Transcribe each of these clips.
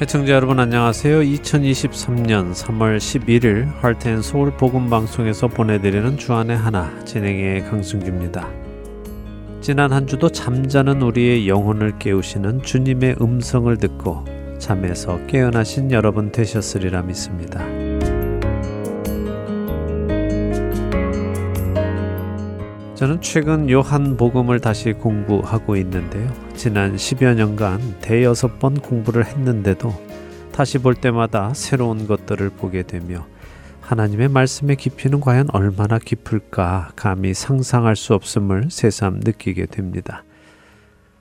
애청자 여러분 안녕하세요. 2023년 3월 11일 할텐 서울 복음 방송에서 보내드리는 주안의 하나 진행의 강승규입니다. 지난 한 주도 잠자는 우리의 영혼을 깨우시는 주님의 음성을 듣고 잠에서 깨어나신 여러분 되셨으리라 믿습니다. 저는 최근 요한 복음을 다시 공부하고 있는데요. 지난 10여 년간 대여섯 번 공부를 했는데도 다시 볼 때마다 새로운 것들을 보게 되며 하나님의 말씀의 깊이는 과연 얼마나 깊을까 감히 상상할 수 없음을 새삼 느끼게 됩니다.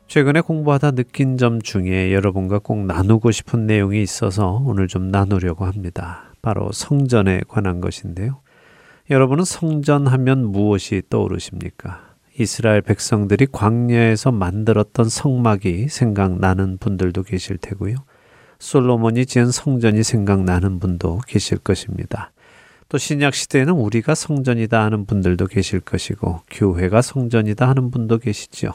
최근에 공부하다 느낀 점 중에 여러분과 꼭 나누고 싶은 내용이 있어서 오늘 좀 나누려고 합니다. 바로 성전에 관한 것인데요. 여러분은 성전 하면 무엇이 떠오르십니까? 이스라엘 백성들이 광야에서 만들었던 성막이 생각나는 분들도 계실 테고요. 솔로몬이 지은 성전이 생각나는 분도 계실 것입니다. 또 신약 시대에는 우리가 성전이다 하는 분들도 계실 것이고 교회가 성전이다 하는 분도 계시죠.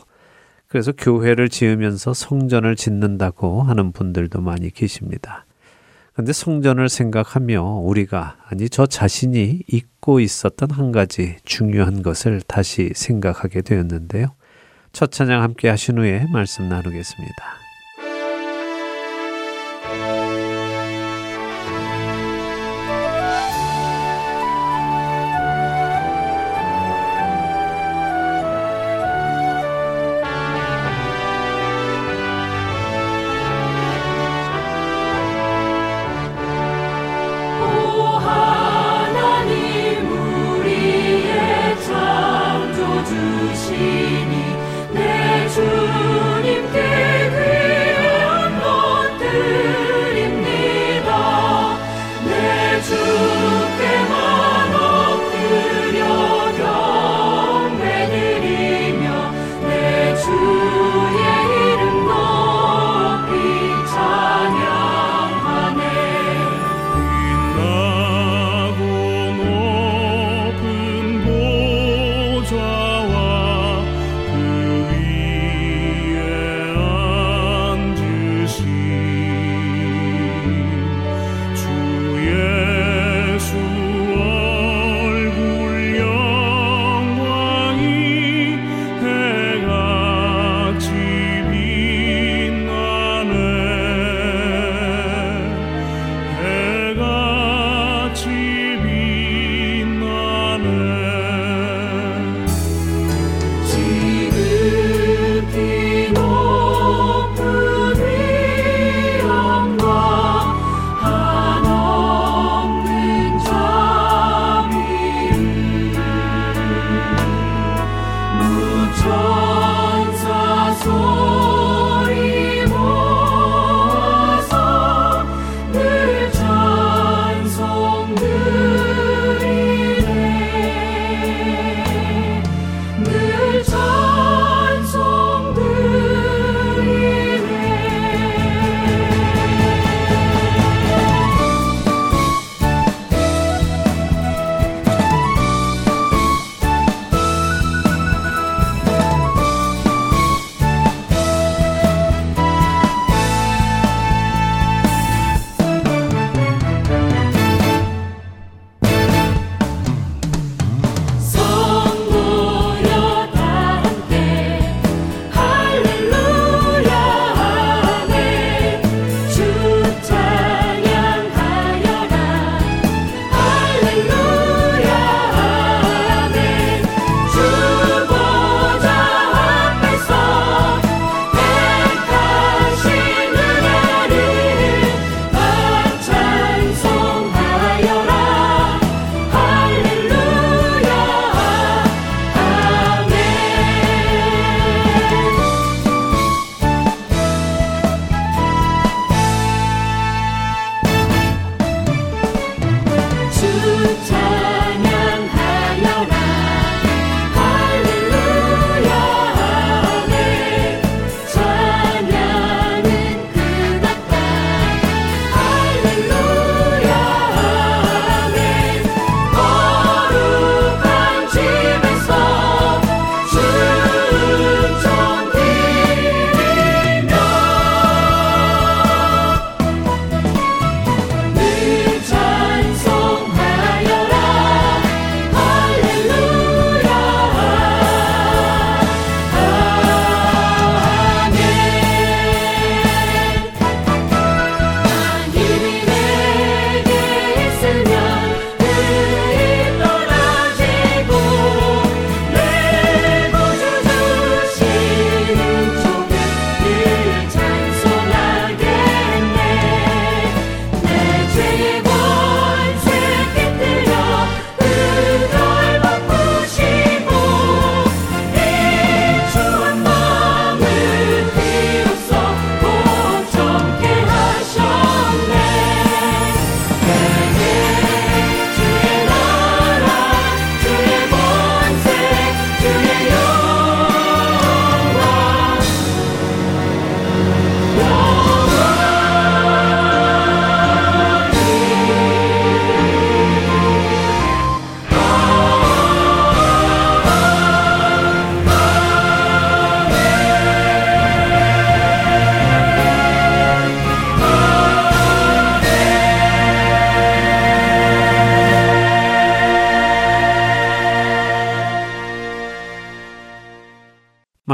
그래서 교회를 지으면서 성전을 짓는다고 하는 분들도 많이 계십니다. 근데 성전을 생각하며 우리가 아니 저 자신이 잊고 있었던 한 가지 중요한 것을 다시 생각하게 되었는데요. 첫 찬양 함께 하신 후에 말씀 나누겠습니다. 주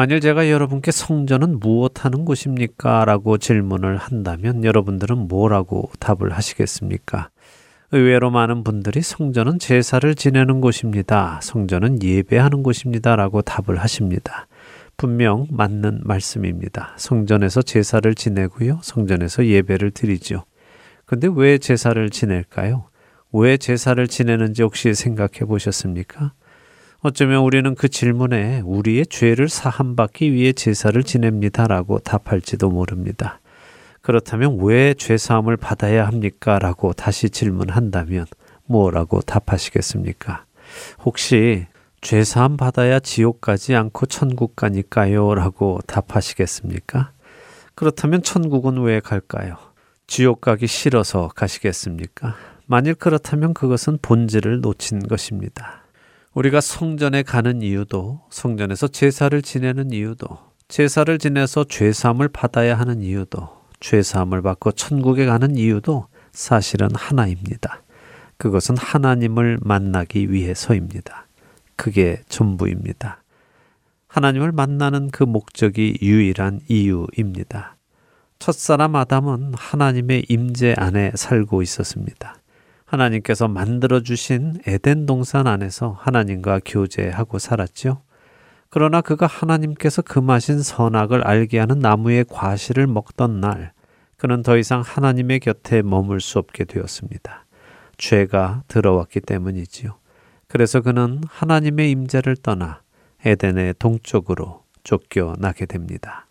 만일 제가 여러분께 성전은 무엇 하는 곳입니까? 라고 질문을 한다면 여러분들은 뭐라고 답을 하시겠습니까? 의외로 많은 분들이 성전은 제사를 지내는 곳입니다. 성전은 예배하는 곳입니다. 라고 답을 하십니다. 분명 맞는 말씀입니다. 성전에서 제사를 지내고요. 성전에서 예배를 드리죠. 근데 왜 제사를 지낼까요? 왜 제사를 지내는지 혹시 생각해 보셨습니까? 어쩌면 우리는 그 질문에 우리의 죄를 사함받기 위해 제사를 지냅니다라고 답할지도 모릅니다. 그렇다면 왜 죄사함을 받아야 합니까? 라고 다시 질문한다면 뭐라고 답하시겠습니까? 혹시 죄사함 받아야 지옥 가지 않고 천국 가니까요? 라고 답하시겠습니까? 그렇다면 천국은 왜 갈까요? 지옥 가기 싫어서 가시겠습니까? 만일 그렇다면 그것은 본질을 놓친 것입니다. 우리가 성전에 가는 이유도 성전에서 제사를 지내는 이유도 제사를 지내서 죄 사함을 받아야 하는 이유도 죄 사함을 받고 천국에 가는 이유도 사실은 하나입니다. 그것은 하나님을 만나기 위해서입니다. 그게 전부입니다. 하나님을 만나는 그 목적이 유일한 이유입니다. 첫사람 아담은 하나님의 임재 안에 살고 있었습니다. 하나님께서 만들어 주신 에덴 동산 안에서 하나님과 교제하고 살았죠. 그러나 그가 하나님께서 금하신 선악을 알게 하는 나무의 과실을 먹던 날, 그는 더 이상 하나님의 곁에 머물 수 없게 되었습니다. 죄가 들어왔기 때문이지요. 그래서 그는 하나님의 임재를 떠나 에덴의 동쪽으로 쫓겨나게 됩니다.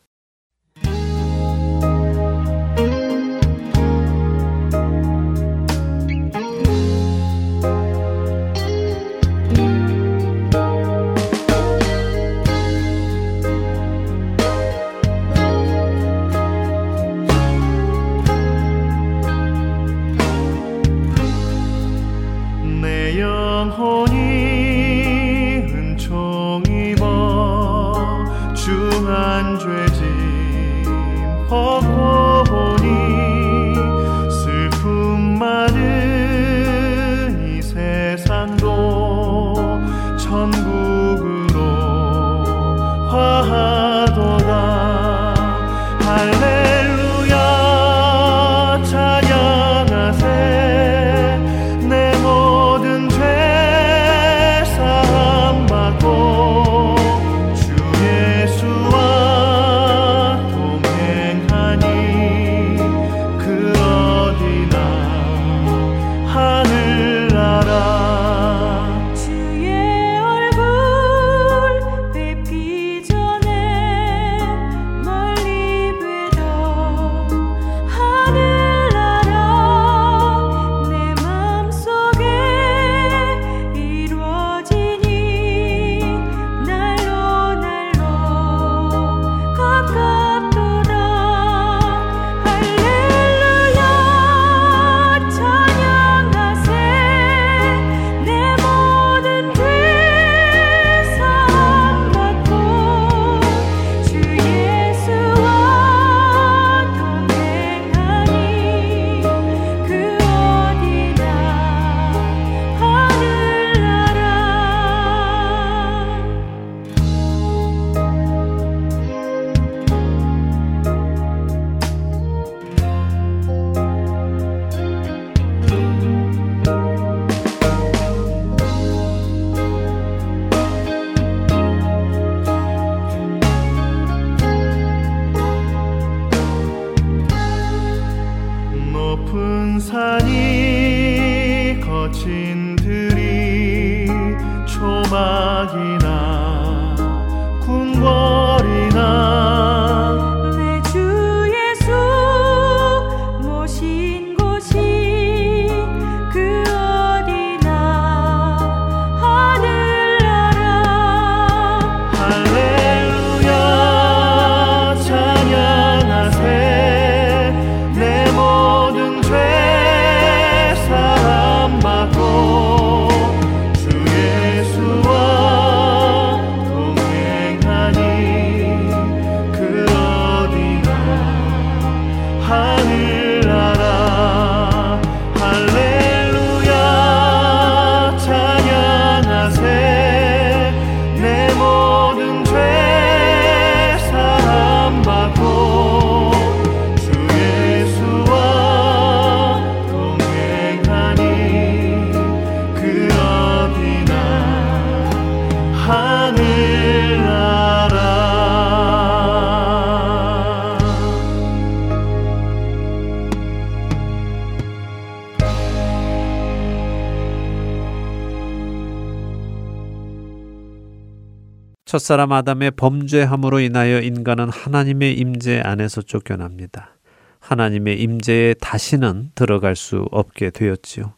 첫사람 아담의 범죄함으로 인하여 인간은 하나님의 임재 안에서 쫓겨납니다. 하나님의 임재에 다시는 들어갈 수 없게 되었지요.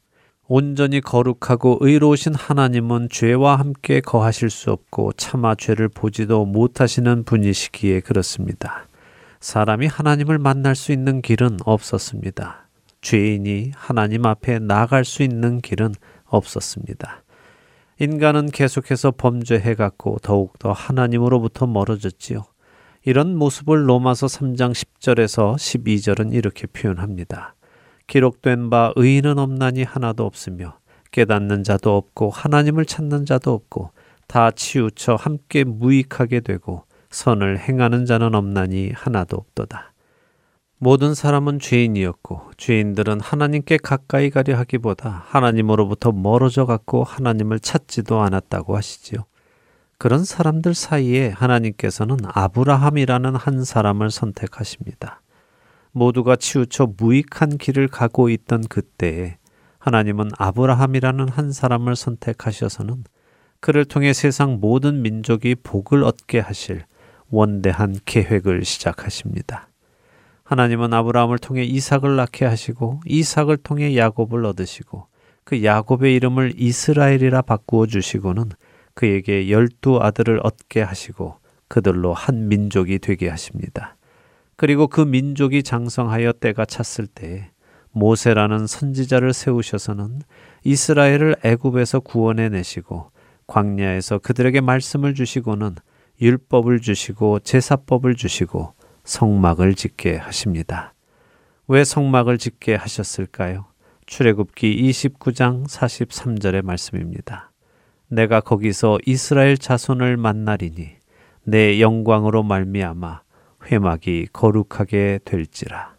온전히 거룩하고 의로우신 하나님은 죄와 함께 거하실 수 없고 차마 죄를 보지도 못하시는 분이시기에 그렇습니다. 사람이 하나님을 만날 수 있는 길은 없었습니다. 죄인이 하나님 앞에 나아갈 수 있는 길은 없었습니다. 인간은 계속해서 범죄해갔고 더욱더 하나님으로부터 멀어졌지요. 이런 모습을 로마서 3장 10절에서 12절은 이렇게 표현합니다. 기록된 바 의인은 없나니 하나도 없으며 깨닫는 자도 없고 하나님을 찾는 자도 없고 다 치우쳐 함께 무익하게 되고 선을 행하는 자는 없나니 하나도 없도다. 모든 사람은 죄인이었고 죄인들은 하나님께 가까이 가려 하기보다 하나님으로부터 멀어져 갔고 하나님을 찾지도 않았다고 하시지요. 그런 사람들 사이에 하나님께서는 아브라함이라는 한 사람을 선택하십니다. 모두가 치우쳐 무익한 길을 가고 있던 그때에 하나님은 아브라함이라는 한 사람을 선택하셔서는 그를 통해 세상 모든 민족이 복을 얻게 하실 원대한 계획을 시작하십니다. 하나님은 아브라함을 통해 이삭을 낳게 하시고 이삭을 통해 야곱을 얻으시고 그 야곱의 이름을 이스라엘이라 바꾸어 주시고는 그에게 열두 아들을 얻게 하시고 그들로 한 민족이 되게 하십니다. 그리고 그 민족이 장성하여 때가 찼을 때 모세라는 선지자를 세우셔서는 이스라엘을 애굽에서 구원해 내시고 광야에서 그들에게 말씀을 주시고는 율법을 주시고 제사법을 주시고 성막을 짓게 하십니다. 왜 성막을 짓게 하셨을까요? 출애굽기 29장 43절의 말씀입니다. 내가 거기서 이스라엘 자손을 만나리니 내 영광으로 말미암아 회막이 거룩하게 될지라.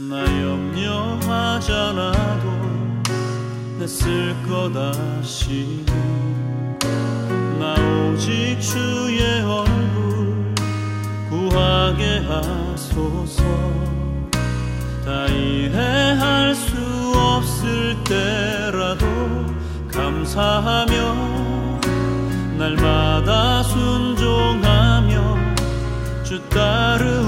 나 염려하지 않아도 냈을 거다 시니 나 오직 주의 얼굴 구하게 하소서. 다 이해할 수 없을 때라도 감사하며 날마다 순종하며 주 따르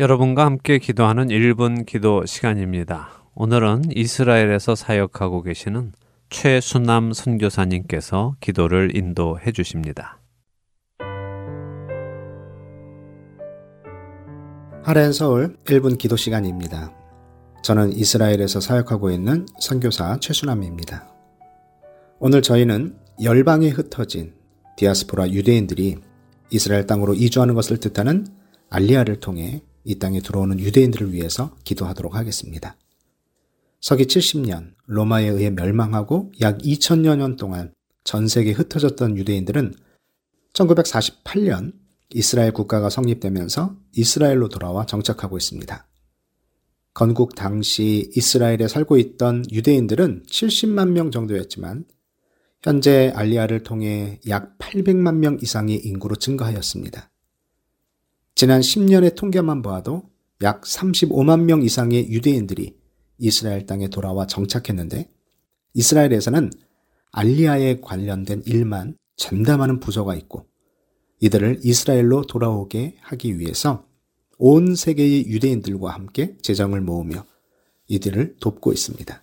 여러분과 함께 기도하는 1분 기도 시간입니다. 오늘은 이스라엘에서 사역하고 계시는 최순남 선교사님께서 기도를 인도해 주십니다. 하렌 서울 1분 기도 시간입니다. 저는 이스라엘에서 사역하고 있는 선교사 최순남입니다. 오늘 저희는 열방에 흩어진 디아스포라 유대인들이 이스라엘 땅으로 이주하는 것을 뜻하는 알리아를 통해 이 땅에 들어오는 유대인들을 위해서 기도하도록 하겠습니다. 서기 70년 로마에 의해 멸망하고 약 2000여 년 동안 전 세계에 흩어졌던 유대인들은 1948년 이스라엘 국가가 성립되면서 이스라엘로 돌아와 정착하고 있습니다. 건국 당시 이스라엘에 살고 있던 유대인들은 70만 명 정도였지만 현재 알리아를 통해 약 800만 명 이상의 인구로 증가하였습니다. 지난 10년의 통계만 보아도 약 35만 명 이상의 유대인들이 이스라엘 땅에 돌아와 정착했는데 이스라엘에서는 알리아에 관련된 일만 전담하는 부서가 있고 이들을 이스라엘로 돌아오게 하기 위해서 온 세계의 유대인들과 함께 재정을 모으며 이들을 돕고 있습니다.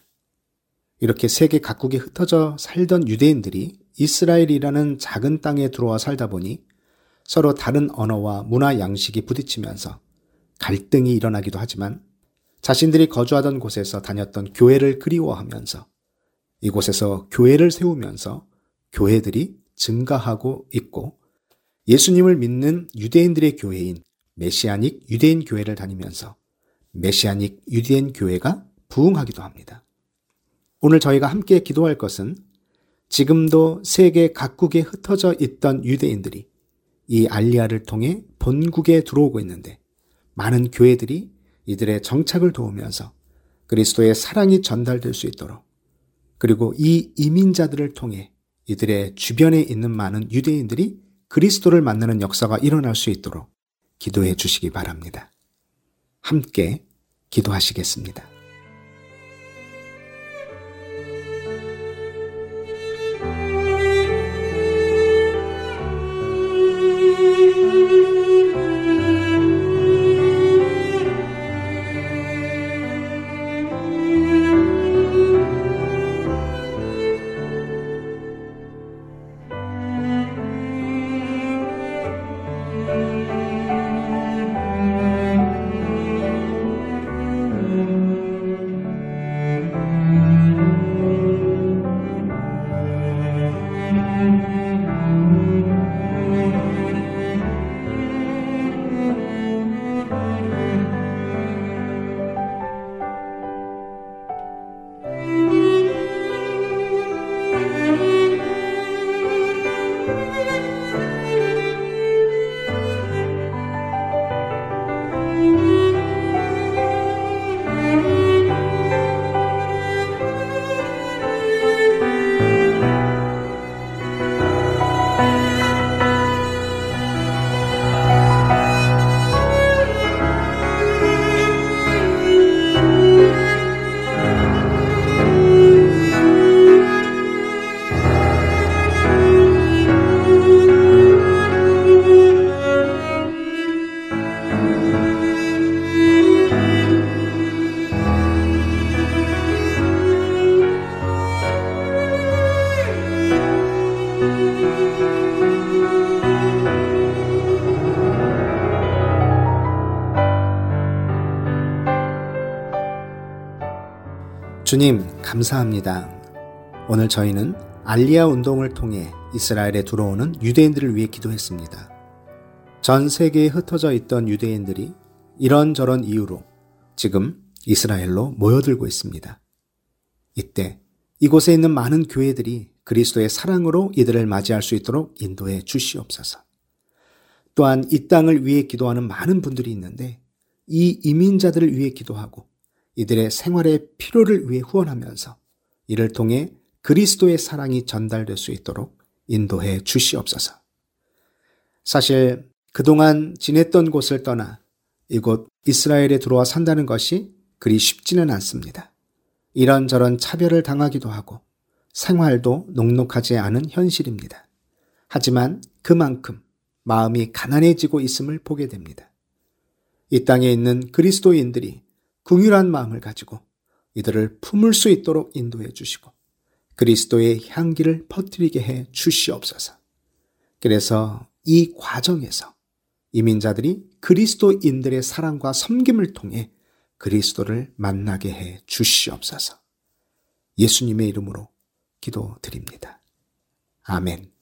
이렇게 세계 각국에 흩어져 살던 유대인들이 이스라엘이라는 작은 땅에 들어와 살다 보니 서로 다른 언어와 문화 양식이 부딪히면서 갈등이 일어나기도 하지만 자신들이 거주하던 곳에서 다녔던 교회를 그리워하면서 이곳에서 교회를 세우면서 교회들이 증가하고 있고 예수님을 믿는 유대인들의 교회인 메시아닉 유대인 교회를 다니면서 메시아닉 유대인 교회가 부흥하기도 합니다. 오늘 저희가 함께 기도할 것은 지금도 세계 각국에 흩어져 있던 유대인들이 이 알리아를 통해 본국에 들어오고 있는데 많은 교회들이 이들의 정착을 도우면서 그리스도의 사랑이 전달될 수 있도록 그리고 이 이민자들을 통해 이들의 주변에 있는 많은 유대인들이 그리스도를 만나는 역사가 일어날 수 있도록 기도해 주시기 바랍니다. 함께 기도하시겠습니다. 주님, 감사합니다. 오늘 저희는 알리아 운동을 통해 이스라엘에 들어오는 유대인들을 위해 기도했습니다. 전 세계에 흩어져 있던 유대인들이 이런저런 이유로 지금 이스라엘로 모여들고 있습니다. 이때 이곳에 있는 많은 교회들이 그리스도의 사랑으로 이들을 맞이할 수 있도록 인도해 주시옵소서. 또한 이 땅을 위해 기도하는 많은 분들이 있는데 이 이민자들을 위해 기도하고 이들의 생활의 필요를 위해 후원하면서 이를 통해 그리스도의 사랑이 전달될 수 있도록 인도해 주시옵소서. 사실 그동안 지냈던 곳을 떠나 이곳 이스라엘에 들어와 산다는 것이 그리 쉽지는 않습니다. 이런저런 차별을 당하기도 하고 생활도 녹록하지 않은 현실입니다. 하지만 그만큼 마음이 가난해지고 있음을 보게 됩니다. 이 땅에 있는 그리스도인들이 궁휼한 마음을 가지고 이들을 품을 수 있도록 인도해 주시고 그리스도의 향기를 퍼뜨리게 해 주시옵소서. 그래서 이 과정에서 이민자들이 그리스도인들의 사랑과 섬김을 통해 그리스도를 만나게 해 주시옵소서. 예수님의 이름으로 기도드립니다. 아멘.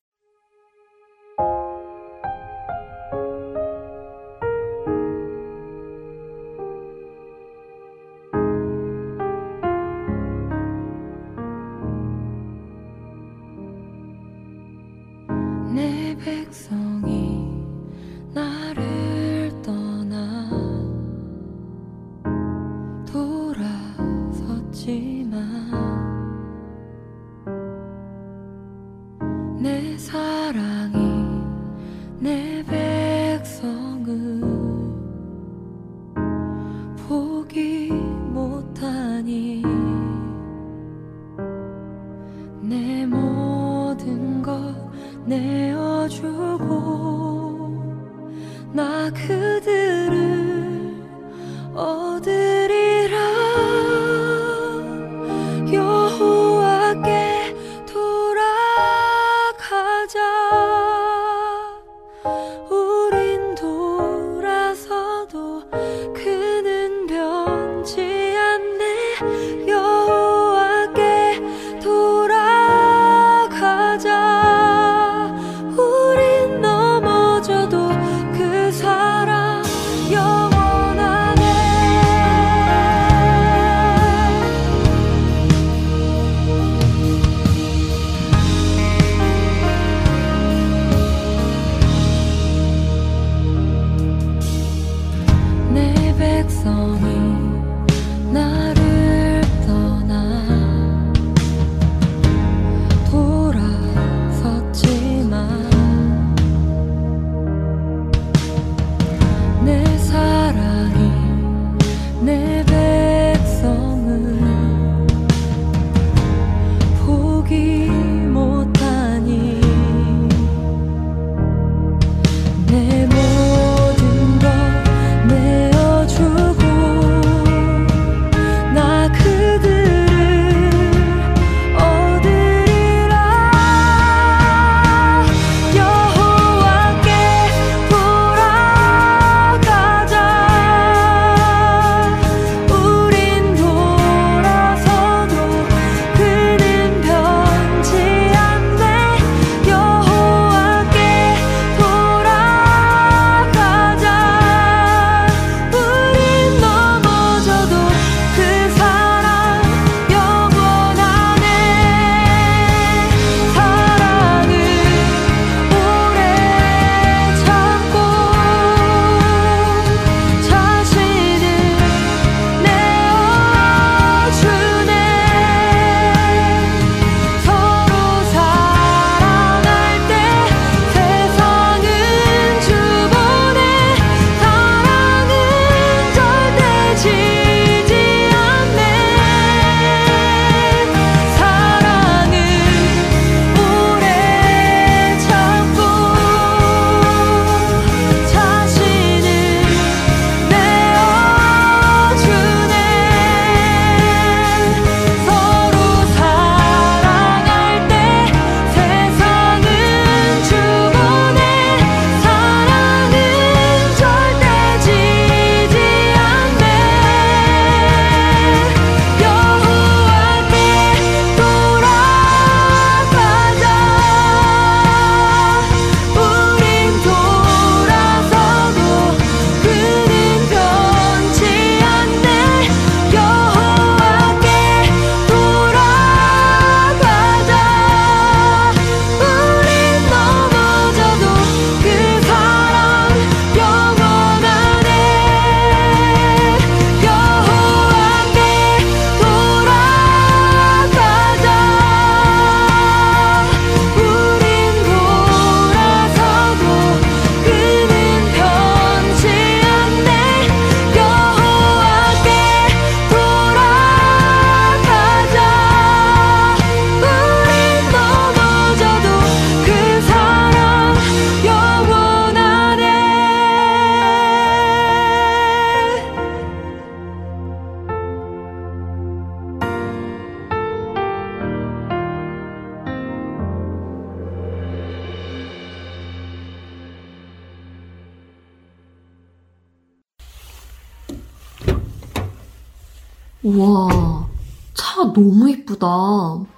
이쁘다.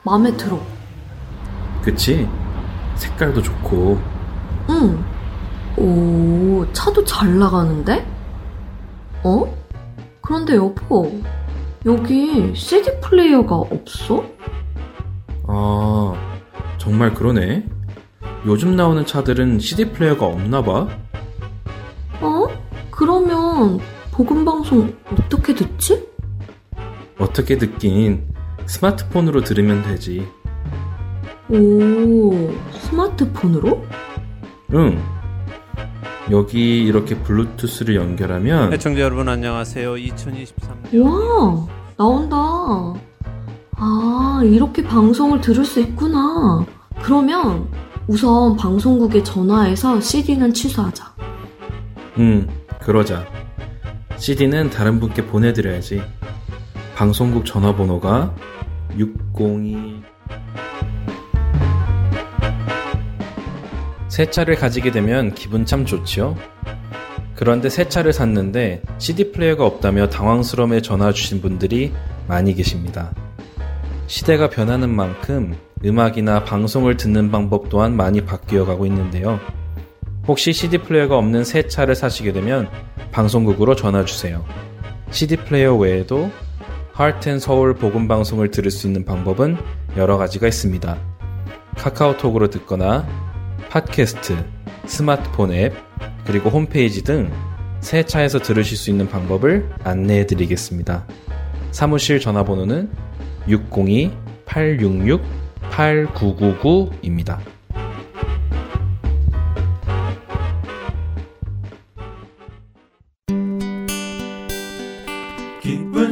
마음에 들어. 그치? 색깔도 좋고. 응. 오, 차도 잘 나가는데? 어? 그런데 여보, 여기 CD 플레이어가 없어? 아, 정말 그러네. 요즘 나오는 차들은 CD 플레이어가 없나 봐. 어? 그러면 복음 방송 어떻게 듣지? 어떻게 듣긴 스마트폰으로 들으면 되지. 오, 스마트폰으로? 응. 여기 이렇게 블루투스를 연결하면 애청자 여러분 안녕하세요. 2023년 와, 나온다. 아, 이렇게 방송을 들을 수 있구나. 그러면 우선 방송국에 전화해서 CD는 취소하자. 응, 그러자. CD는 다른 분께 보내드려야지. 방송국 전화번호가 602. 새 차를 가지게 되면 기분 참 좋지요? 그런데 새 차를 샀는데 CD 플레이어가 없다며 당황스러움에 전화 주신 분들이 많이 계십니다. 시대가 변하는 만큼 음악이나 방송을 듣는 방법 또한 많이 바뀌어 가고 있는데요. 혹시 CD 플레이어가 없는 새 차를 사시게 되면 방송국으로 전화 주세요. CD 플레이어 외에도 하트앤 서울 복음 방송을 들을 수 있는 방법은 여러 가지가 있습니다. 카카오톡으로 듣거나 팟캐스트, 스마트폰 앱, 그리고 홈페이지 등 새 차에서 들으실 수 있는 방법을 안내해 드리겠습니다. 사무실 전화번호는 602-866-8999입니다.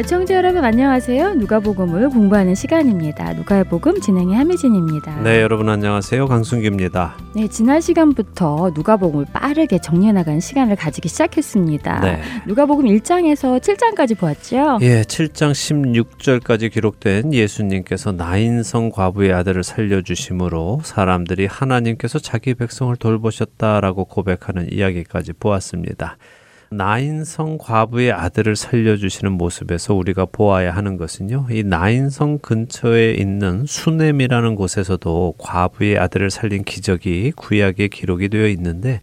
애청자 여러분 안녕하세요. 누가복음을 공부하는 시간입니다. 누가의 복음 진행의 함혜진입니다. 네, 여러분 안녕하세요. 강순기입니다. 네, 지난 시간부터 누가복음을 빠르게 정리해 나가는 시간을 가지기 시작했습니다. 네. 누가복음 1장에서 7장까지 보았죠. 예, 7장 16절까지 기록된 예수님께서 나인성 과부의 아들을 살려 주심으로 사람들이 하나님께서 자기 백성을 돌보셨다라고 고백하는 이야기까지 보았습니다. 나인성 과부의 아들을 살려주시는 모습에서 우리가 보아야 하는 것은요, 이 나인성 근처에 있는 수넴이라는 곳에서도 과부의 아들을 살린 기적이 구약에 기록이 되어 있는데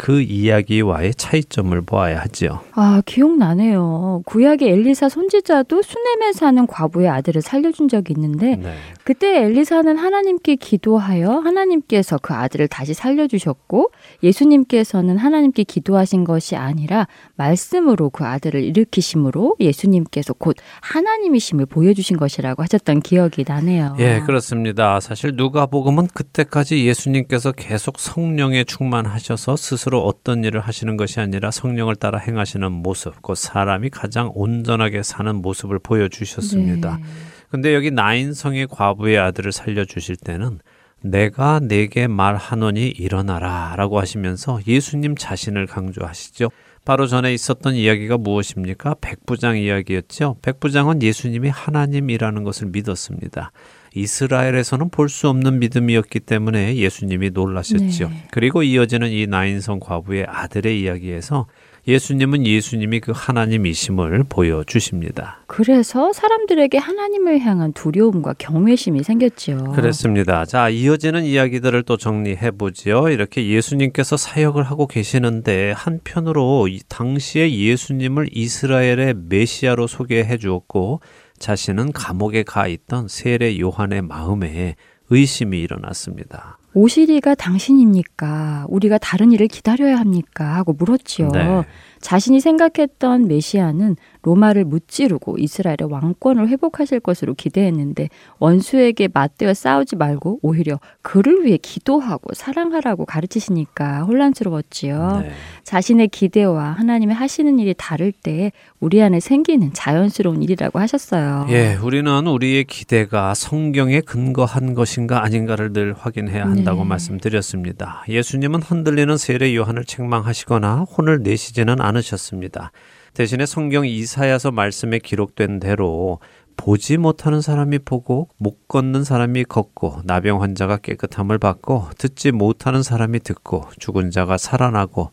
그 이야기와의 차이점을 보아야 하지요. 아, 기억나네요. 구약의 엘리사 선지자도 수넴에 사는 과부의 아들을 살려준 적이 있는데 네. 그때 엘리사는 하나님께 기도하여 하나님께서 그 아들을 다시 살려주셨고 예수님께서는 하나님께 기도하신 것이 아니라 말씀으로 그 아들을 일으키심으로 예수님께서 곧 하나님이심을 보여주신 것이라고 하셨던 기억이 나네요. 예, 그렇습니다. 사실 누가복음은 그때까지 예수님께서 계속 성령에 충만하셔서 스스로 어떤 일을 하시는 것이 아니라 성령을 따라 행하시는 모습, 그 사람이 가장 온전하게 사는 모습을 보여주셨습니다. 네. 근데 여기 나인성의 과부의 아들을 살려주실 때는 내가 내게 말하노니 일어나라 라고 하시면서 예수님 자신을 강조하시죠. 바로 전에 있었던 이야기가 무엇입니까? 백부장 이야기였죠. 백부장은 예수님이 하나님이라는 것을 믿었습니다. 이스라엘에서는 볼 수 없는 믿음이었기 때문에 예수님이 놀라셨죠. 네. 그리고 이어지는 이 나인성 과부의 아들의 이야기에서 예수님은 예수님이 그 하나님이심을 보여주십니다. 그래서 사람들에게 하나님을 향한 두려움과 경외심이 생겼죠. 그렇습니다. 자, 이어지는 이야기들을 또 정리해 보지요. 이렇게 예수님께서 사역을 하고 계시는데 한편으로 이 당시에 예수님을 이스라엘의 메시아로 소개해 주었고 자신은 감옥에 가 있던 세례 요한의 마음에 의심이 일어났습니다. 오시리가 당신입니까? 우리가 다른 일을 기다려야 합니까? 하고 물었지요. 네. 자신이 생각했던 메시아는 로마를 무찌르고 이스라엘의 왕권을 회복하실 것으로 기대했는데 원수에게 맞대어 싸우지 말고 오히려 그를 위해 기도하고 사랑하라고 가르치시니까 혼란스러웠지요. 네. 자신의 기대와 하나님의 하시는 일이 다를 때 우리 안에 생기는 자연스러운 일이라고 하셨어요. 예, 우리는 우리의 기대가 성경에 근거한 것인가 아닌가를 늘 확인해야 한다고 네. 말씀드렸습니다. 예수님은 흔들리는 세례 요한을 책망하시거나 혼을 내시지는 않으셨습니다. 대신에 성경 이사야서 말씀에 기록된 대로 보지 못하는 사람이 보고 못 걷는 사람이 걷고 나병 환자가 깨끗함을 받고 듣지 못하는 사람이 듣고 죽은 자가 살아나고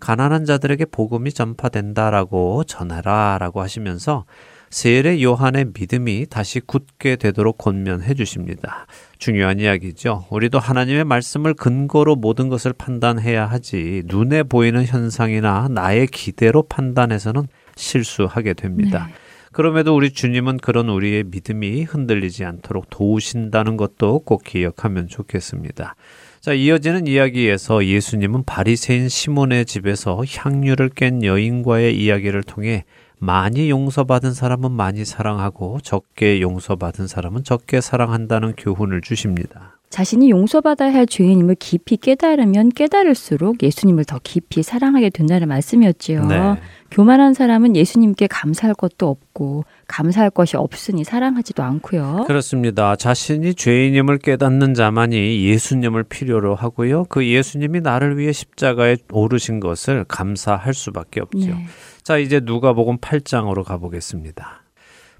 가난한 자들에게 복음이 전파된다라고 전하라라고 하시면서 세례 요한의 믿음이 다시 굳게 되도록 권면해 주십니다. 중요한 이야기죠. 우리도 하나님의 말씀을 근거로 모든 것을 판단해야 하지 눈에 보이는 현상이나 나의 기대로 판단해서는 실수하게 됩니다. 네. 그럼에도 우리 주님은 그런 우리의 믿음이 흔들리지 않도록 도우신다는 것도 꼭 기억하면 좋겠습니다. 자, 이어지는 이야기에서 예수님은 바리새인 시몬의 집에서 향유를 깬 여인과의 이야기를 통해 많이 용서받은 사람은 많이 사랑하고 적게 용서받은 사람은 적게 사랑한다는 교훈을 주십니다. 자신이 용서받아야 할 죄인임을 깊이 깨달으면 깨달을수록 예수님을 더 깊이 사랑하게 된다는 말씀이었지요. 네. 교만한 사람은 예수님께 감사할 것도 없고 감사할 것이 없으니 사랑하지도 않고요. 그렇습니다. 자신이 죄인임을 깨닫는 자만이 예수님을 필요로 하고요. 그 예수님이 나를 위해 십자가에 오르신 것을 감사할 수밖에 없죠. 네. 자, 이제 누가복음 8장으로 가보겠습니다.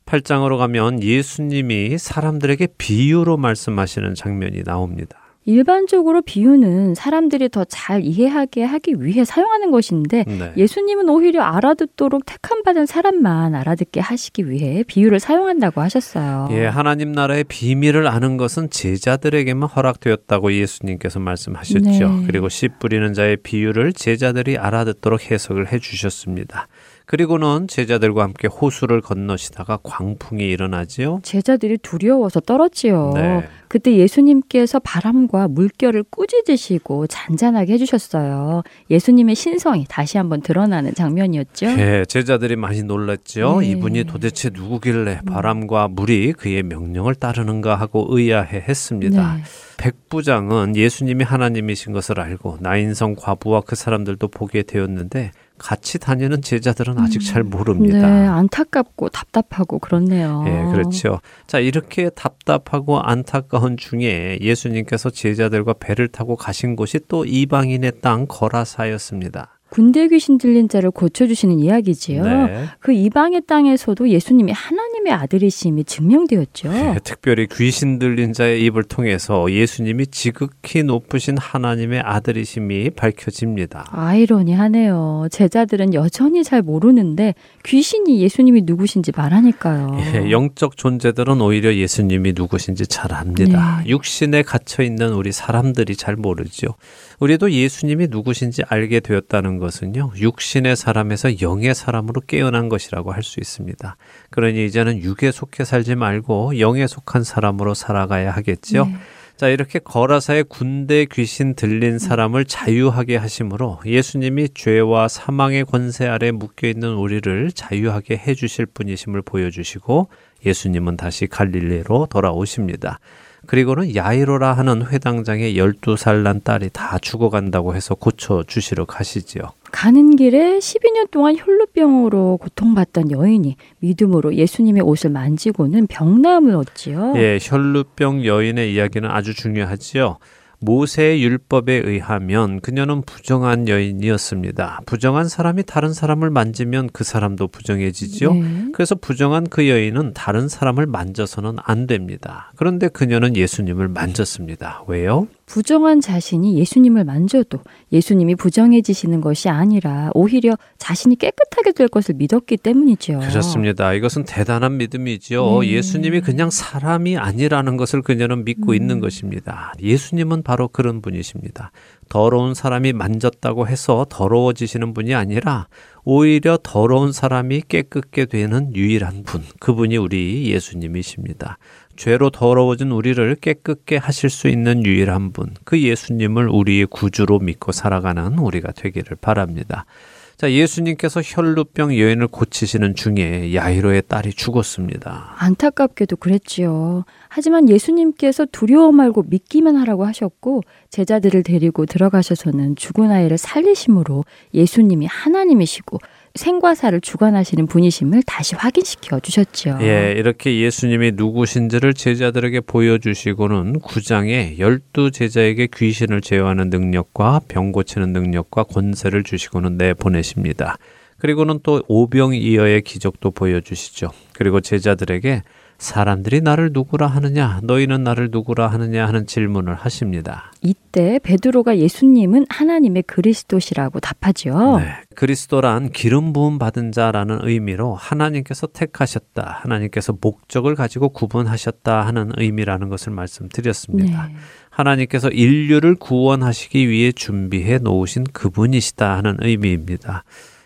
8장으로 가면 예수님이 사람들에게 비유로 말씀하시는 장면이 나옵니다. 일반적으로 비유는 사람들이 더 잘 이해하게 하기 위해 사용하는 것인데 네. 예수님은 오히려 알아듣도록 택함 받은 사람만 알아듣게 하시기 위해 비유를 사용한다고 하셨어요. 예, 하나님 나라의 비밀을 아는 것은 제자들에게만 허락되었다고 예수님께서 말씀하셨죠. 네. 그리고 씨 뿌리는 자의 비유를 제자들이 알아듣도록 해석을 해 주셨습니다. 그리고는 제자들과 함께 호수를 건너시다가 광풍이 일어나지요. 제자들이 두려워서 떨었지요. 네. 그때 예수님께서 바람과 물결을 꾸짖으시고 잔잔하게 해주셨어요. 예수님의 신성이 다시 한번 드러나는 장면이었죠. 예, 제자들이 많이 놀랐죠. 네. 이분이 도대체 누구길래 바람과 물이 그의 명령을 따르는가 하고 의아해 했습니다. 네. 백부장은 예수님이 하나님이신 것을 알고 나인성 과부와 그 사람들도 보게 되었는데 같이 다니는 제자들은 아직 잘 모릅니다. 네, 안타깝고 답답하고 그렇네요. 예, 그렇죠. 자, 이렇게 답답하고 안타까운 중에 예수님께서 제자들과 배를 타고 가신 곳이 또 이방인의 땅 거라사였습니다. 군대 귀신 들린 자를 고쳐주시는 이야기지요. 네. 그 이방의 땅에서도 예수님이 하나님의 아들이심이 증명되었죠. 예, 특별히 귀신 들린 자의 입을 통해서 예수님이 지극히 높으신 하나님의 아들이심이 밝혀집니다. 아이러니하네요. 제자들은 여전히 잘 모르는데 귀신이 예수님이 누구신지 말하니까요. 예, 영적 존재들은 오히려 예수님이 누구신지 잘 압니다. 네. 육신에 갇혀 있는 우리 사람들이 잘 모르죠. 우리도 예수님이 누구신지 알게 되었다는 것은요, 육신의 사람에서 영의 사람으로 깨어난 것이라고 할 수 있습니다. 그러니 이제는 육에 속해 살지 말고 영에 속한 사람으로 살아가야 하겠죠. 네. 자, 이렇게 거라사의 군대 귀신 들린 사람을 자유하게 하심으로 예수님이 죄와 사망의 권세 아래 묶여 있는 우리를 자유하게 해 주실 분이심을 보여 주시고 예수님은 다시 갈릴리로 돌아오십니다. 그리고는 야이로라 하는 회당장의 12살 난 딸이 다 죽어간다고 해서 고쳐 주시러 가시지요. 가는 길에 12년 동안 혈루병으로 고통받던 여인이 믿음으로 예수님의 옷을 만지고는 병나음을 얻지요. 예, 혈루병 여인의 이야기는 아주 중요하지요. 모세의 율법에 의하면 그녀는 부정한 여인이었습니다. 부정한 사람이 다른 사람을 만지면 그 사람도 부정해지죠. 네. 그래서 부정한 그 여인은 다른 사람을 만져서는 안 됩니다. 그런데 그녀는 예수님을 만졌습니다. 왜요? 부정한 자신이 예수님을 만져도 예수님이 부정해지시는 것이 아니라 오히려 자신이 깨끗하게 될 것을 믿었기 때문이죠. 그렇습니다. 이것은 대단한 믿음이죠. 네. 예수님이 그냥 사람이 아니라는 것을 그녀는 믿고 음. 있는 것입니다. 예수님은 바로 그런 분이십니다. 더러운 사람이 만졌다고 해서 더러워지시는 분이 아니라 오히려 더러운 사람이 깨끗게 되는 유일한 분, 그분이 우리 예수님이십니다. 죄로 더러워진 우리를 깨끗게 하실 수 있는 유일한 분, 그 예수님을 우리의 구주로 믿고 살아가는 우리가 되기를 바랍니다. 자, 예수님께서 혈루병 여인을 고치시는 중에 야이로의 딸이 죽었습니다. 안타깝게도 그랬지요. 하지만 예수님께서 두려워 말고 믿기만 하라고 하셨고 제자들을 데리고 들어가셔서는 죽은 아이를 살리심으로 예수님이 하나님이시고 생과 사를 주관하시는 분이심을 다시 확인시켜 주셨지요. 예, 이렇게 예수님이 누구신지를 제자들에게 보여주시고는 구장에 열두 제자에게 귀신을 제어하는 능력과 병 고치는 능력과 권세를 주시고는 내보내십니다. 그리고는 또 오병이어의 기적도 보여주시죠. 그리고 제자들에게 사람들이 나를 누구라 하느냐, 너희는 나를 누구라 하느냐 하는 질문을 하십니다. 이때 베드로가 예수님은 하나님의 그리스도시라고 답하지요. 네, 그리스도란 기름 부음 받은 자라는 의미로 하나님께서 택하셨다, 하나님께서 목적을 가지고 구분하셨다 하는 의미라는 것을 말씀드렸습니다. 네. 하나님께서 인류를 구원하시기 위해 준비해 놓으신 그분이시다 하는 의미입니다.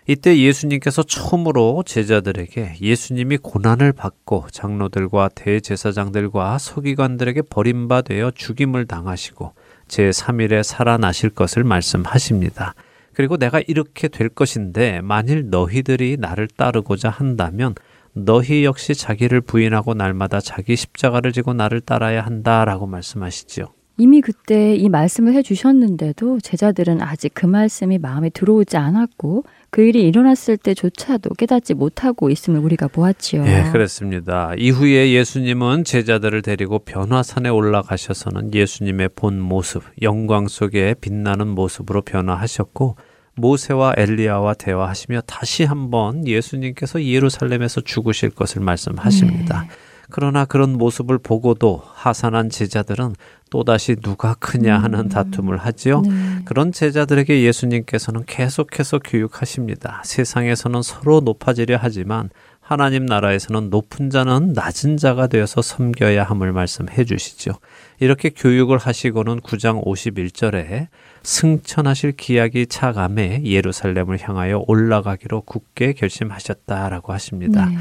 이때 예수님께서 처음으로 제자들에게 예수님이 고난을 받고 장로들과 대제사장들과 서기관들에게 버림받아 죽임을 당하시고 제3일에 살아나실 것을 말씀하십니다. 그리고 내가 이렇게 될 것인데 만일 너희들이 나를 따르고자 한다면 너희 역시 자기를 부인하고 날마다 자기 십자가를 지고 나를 따라야 한다라고 말씀하시지요. 이미 그때 이 말씀을 해 주셨는데도 제자들은 아직 그 말씀이 마음에 들어오지 않았고 그 일이 일어났을 때조차도 깨닫지 못하고 있음을 우리가 보았지요. 예, 그렇습니다. 이후에 예수님은 제자들을 데리고 변화산에 올라가셔서는 예수님의 본 모습, 영광 속에 빛나는 모습으로 변화하셨고 모세와 엘리야와 대화하시며 다시 한번 예수님께서 예루살렘에서 죽으실 것을 말씀하십니다. 네. 그러나 그런 모습을 보고도 하산한 제자들은 또다시 누가 크냐 하는 음. 다툼을 하지요. 네. 그런 제자들에게 예수님께서는 계속해서 교육하십니다. 세상에서는 서로 높아지려 하지만 하나님 나라에서는 높은 자는 낮은 자가 되어서 섬겨야 함을 말씀해 주시죠. 이렇게 교육을 하시고는 9장 51절에 승천하실 기약이 차감해 예루살렘을 향하여 올라가기로 굳게 결심하셨다라고 하십니다. 네.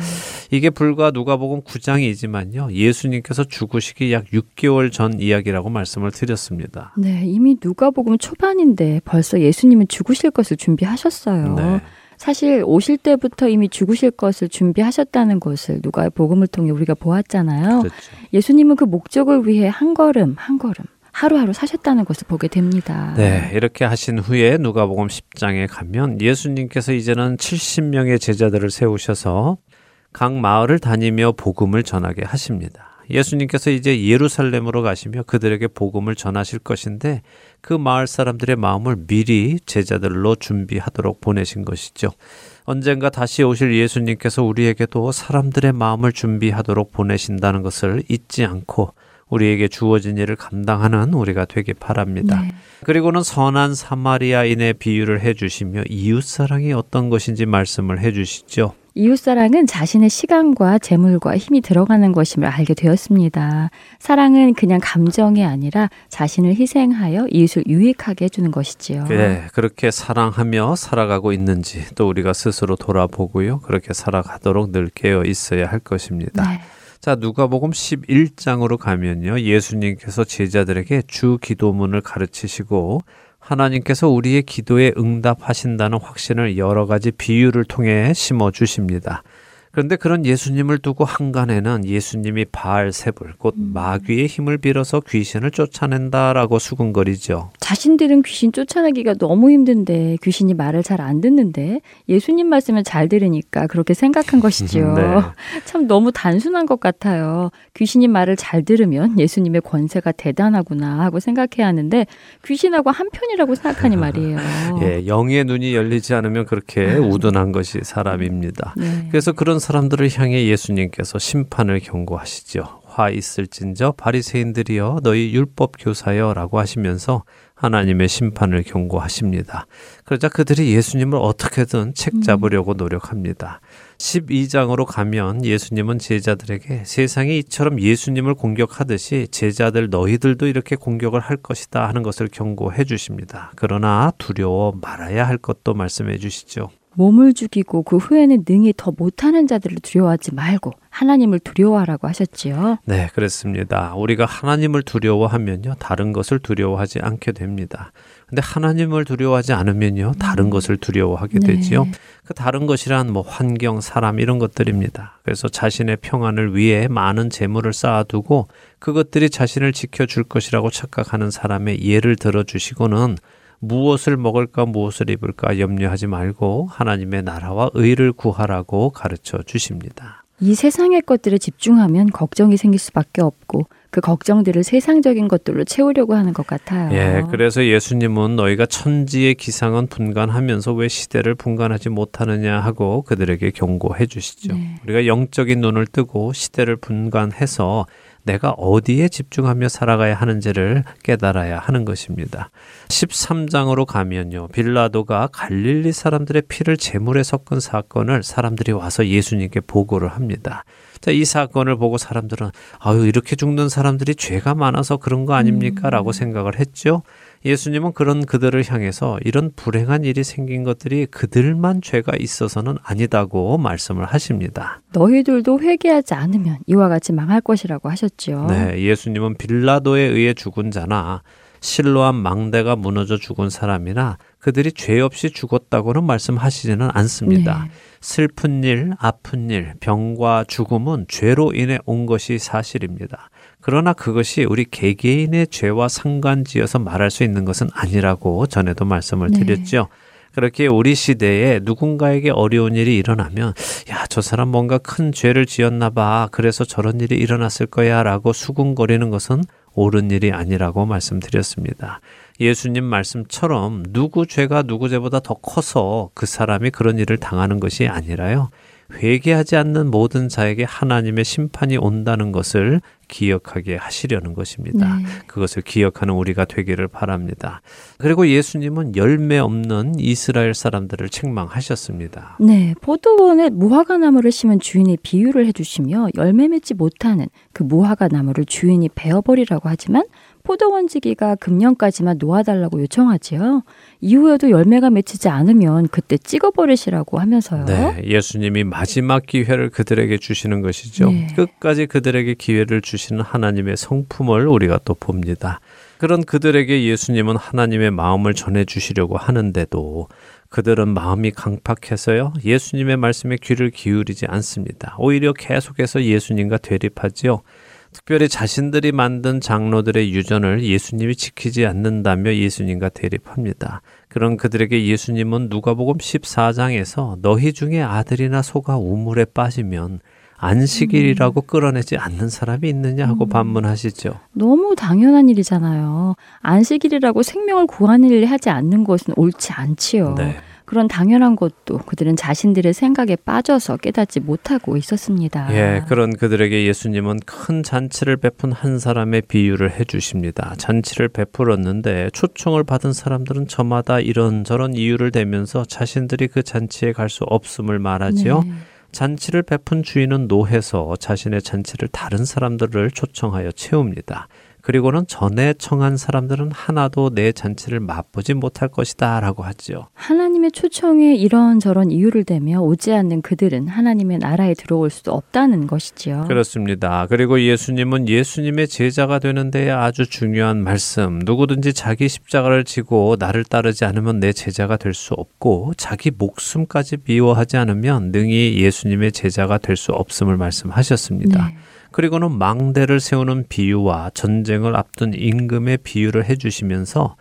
이게 불과 누가복음 9장이지만요. 예수님께서 죽으시기 약 6개월 전 이야기라고 말씀을 드렸습니다. 네, 이미 누가복음 초반인데 벌써 예수님은 죽으실 것을 준비하셨어요. 네. 사실 오실 때부터 이미 죽으실 것을 준비하셨다는 것을 누가 복음을 통해 우리가 보았잖아요. 그렇죠. 예수님은 그 목적을 위해 한 걸음 한 걸음 하루하루 사셨다는 것을 보게 됩니다. 네, 이렇게 하신 후에 누가복음 10장에 가면 예수님께서 이제는 70명의 제자들을 세우셔서 각 마을을 다니며 복음을 전하게 하십니다. 예수님께서 이제 예루살렘으로 가시며 그들에게 복음을 전하실 것인데 그 마을 사람들의 마음을 미리 제자들로 준비하도록 보내신 것이죠. 언젠가 다시 오실 예수님께서 우리에게도 사람들의 마음을 준비하도록 보내신다는 것을 잊지 않고 우리에게 주어진 일을 감당하는 우리가 되기 바랍니다. 네. 그리고는 선한 사마리아인의 비유를 해주시며 이웃사랑이 어떤 것인지 말씀을 해주시죠. 이웃사랑은 자신의 시간과 재물과 힘이 들어가는 것임을 알게 되었습니다. 사랑은 그냥 감정이 아니라 자신을 희생하여 이웃을 유익하게 해주는 것이지요. 네, 그렇게 사랑하며 살아가고 있는지 또 우리가 스스로 돌아보고요. 그렇게 살아가도록 늘 깨어 있어야 할 것입니다. 네. 자, 누가복음 11장으로 가면요. 예수님께서 제자들에게 주 기도문을 가르치시고 하나님께서 우리의 기도에 응답하신다는 확신을 여러 가지 비유를 통해 심어 주십니다. 그런데 그런 예수님을 두고 한간에는 예수님이 바알 세불 곧 마귀의 힘을 빌어서 귀신을 쫓아낸다라고 수군거리죠. 자신들은 귀신 쫓아내기가 너무 힘든데 귀신이 말을 잘 안 듣는데 예수님 말씀을 잘 들으니까 그렇게 생각한 것이지요. 네. 참 너무 단순한 것 같아요. 귀신이 말을 잘 들으면 예수님의 권세가 대단하구나 하고 생각해야 하는데 귀신하고 한편이라고 생각하니 말이에요. 예, 영의 눈이 열리지 않으면 그렇게 우둔한 것이 사람입니다. 네. 그래서 그런 사람들을 향해 예수님께서 심판을 경고하시죠. 화 있을진저 바리새인들이여 너희 율법 교사여라고 하시면서 하나님의 심판을 경고하십니다. 그러자 그들이 예수님을 어떻게든 책 잡으려고 노력합니다. 12장으로 가면 예수님은 제자들에게 세상이 이처럼 예수님을 공격하듯이 제자들 너희들도 이렇게 공격을 할 것이다 하는 것을 경고해 주십니다. 그러나 두려워 말아야 할 것도 말씀해 주시죠. 몸을 죽이고 그 후에는 능히 더 못하는 자들을 두려워하지 말고 하나님을 두려워하라고 하셨지요. 네, 그렇습니다. 우리가 하나님을 두려워하면요, 다른 것을 두려워하지 않게 됩니다. 근데 하나님을 두려워하지 않으면요, 다른 것을 두려워하게 네. 되지요. 그 다른 것이란 뭐 환경, 사람 이런 것들입니다. 그래서 자신의 평안을 위해 많은 재물을 쌓아두고 그것들이 자신을 지켜줄 것이라고 착각하는 사람의 예를 들어 주시고는 무엇을 먹을까 무엇을 입을까 염려하지 말고 하나님의 나라와 의를 구하라고 가르쳐 주십니다. 이 세상의 것들에 집중하면 걱정이 생길 수밖에 없고 그 걱정들을 세상적인 것들로 채우려고 하는 것 같아요. 예, 그래서 예수님은 너희가 천지의 기상은 분간하면서 왜 시대를 분간하지 못하느냐 하고 그들에게 경고해 주시죠. 네. 우리가 영적인 눈을 뜨고 시대를 분간해서 내가 어디에 집중하며 살아가야 하는지를 깨달아야 하는 것입니다. 13장으로 가면요. 빌라도가 갈릴리 사람들의 피를 제물에 섞은 사건을 사람들이 와서 예수님께 보고를 합니다. 자, 이 사건을 보고 사람들은 아유, 이렇게 죽는 사람들이 죄가 많아서 그런 거 아닙니까? 라고 생각을 했죠. 예수님은 그런 그들을 향해서 이런 불행한 일이 생긴 것들이 그들만 죄가 있어서는 아니다고 말씀을 하십니다. 너희들도 회개하지 않으면 이와 같이 망할 것이라고 하셨지요. 네, 예수님은 빌라도에 의해 죽은 자나 실로암 망대가 무너져 죽은 사람이나 그들이 죄 없이 죽었다고는 말씀하시지는 않습니다. 네. 슬픈 일, 아픈 일, 병과 죽음은 죄로 인해 온 것이 사실입니다. 그러나 그것이 우리 개개인의 죄와 상관지어서 말할 수 있는 것은 아니라고 전에도 말씀을 네. 드렸죠. 그렇게 우리 시대에 누군가에게 어려운 일이 일어나면 야, 저 사람 뭔가 큰 죄를 지었나 봐. 그래서 저런 일이 일어났을 거야 라고 수군거리는 것은 옳은 일이 아니라고 말씀드렸습니다. 예수님 말씀처럼 누구 죄가 누구 죄보다 더 커서 그 사람이 그런 일을 당하는 것이 아니라요. 회개하지 않는 모든 자에게 하나님의 심판이 온다는 것을 기억하게 하시려는 것입니다. 네. 그것을 기억하는 우리가 되기를 바랍니다. 그리고 예수님은 열매 없는 이스라엘 사람들을 책망하셨습니다. 네, 포도원에 무화과 나무를 심은 주인의 비유를 해주시며 열매 맺지 못하는 그 무화과 나무를 주인이 베어버리라고 하지만 포도원지기가 금년까지만 놓아달라고 요청하지요. 이후에도 열매가 맺히지 않으면 그때 찍어버리시라고 하면서요. 네, 예수님이 마지막 기회를 그들에게 주시는 것이죠. 네. 끝까지 그들에게 기회를 주 시는 하나님의 성품을 우리가 또 봅니다. 그런 그들에게 예수님은 하나님의 마음을 전해 주시려고 하는데도 그들은 마음이 강팍해서요. 예수님의 말씀에 귀를 기울이지 않습니다. 오히려 계속해서 예수님과 대립하지요. 특별히 자신들이 만든 장로들의 유전을 예수님이 지키지 않는다며 예수님과 대립합니다. 그런 그들에게 예수님은 누가복음 14장에서 너희 중에 아들이나 소가 우물에 빠지면 안식일이라고 끌어내지 않는 사람이 있느냐 하고 반문하시죠. 너무 당연한 일이잖아요. 안식일이라고 생명을 구하는 일을 하지 않는 것은 옳지 않지요. 네. 그런 당연한 것도 그들은 자신들의 생각에 빠져서 깨닫지 못하고 있었습니다. 예, 그런 그들에게 예수님은 큰 잔치를 베푼 한 사람의 비유를 해 주십니다. 잔치를 베풀었는데 초청을 받은 사람들은 저마다 이런저런 이유를 대면서 자신들이 그 잔치에 갈 수 없음을 말하지요. 네. 잔치를 베푼 주인은 노해서 자신의 잔치를 다른 사람들을 초청하여 채웁니다. 그리고는 전에 청한 사람들은 하나도 내 잔치를 맛보지 못할 것이다 라고 하지요. 하나님의 초청에 이런저런 이유를 대며 오지 않는 그들은 하나님의 나라에 들어올 수도 없다는 것이지요. 그렇습니다. 그리고 예수님은 예수님의 제자가 되는 데에 아주 중요한 말씀. 누구든지 자기 십자가를 지고 나를 따르지 않으면 내 제자가 될 수 없고 자기 목숨까지 미워하지 않으면 능히 예수님의 제자가 될 수 없음을 말씀하셨습니다. 네. 그리고는 망대를 세우는 비유와 전쟁을 앞둔 임금의 비유를 해주시면서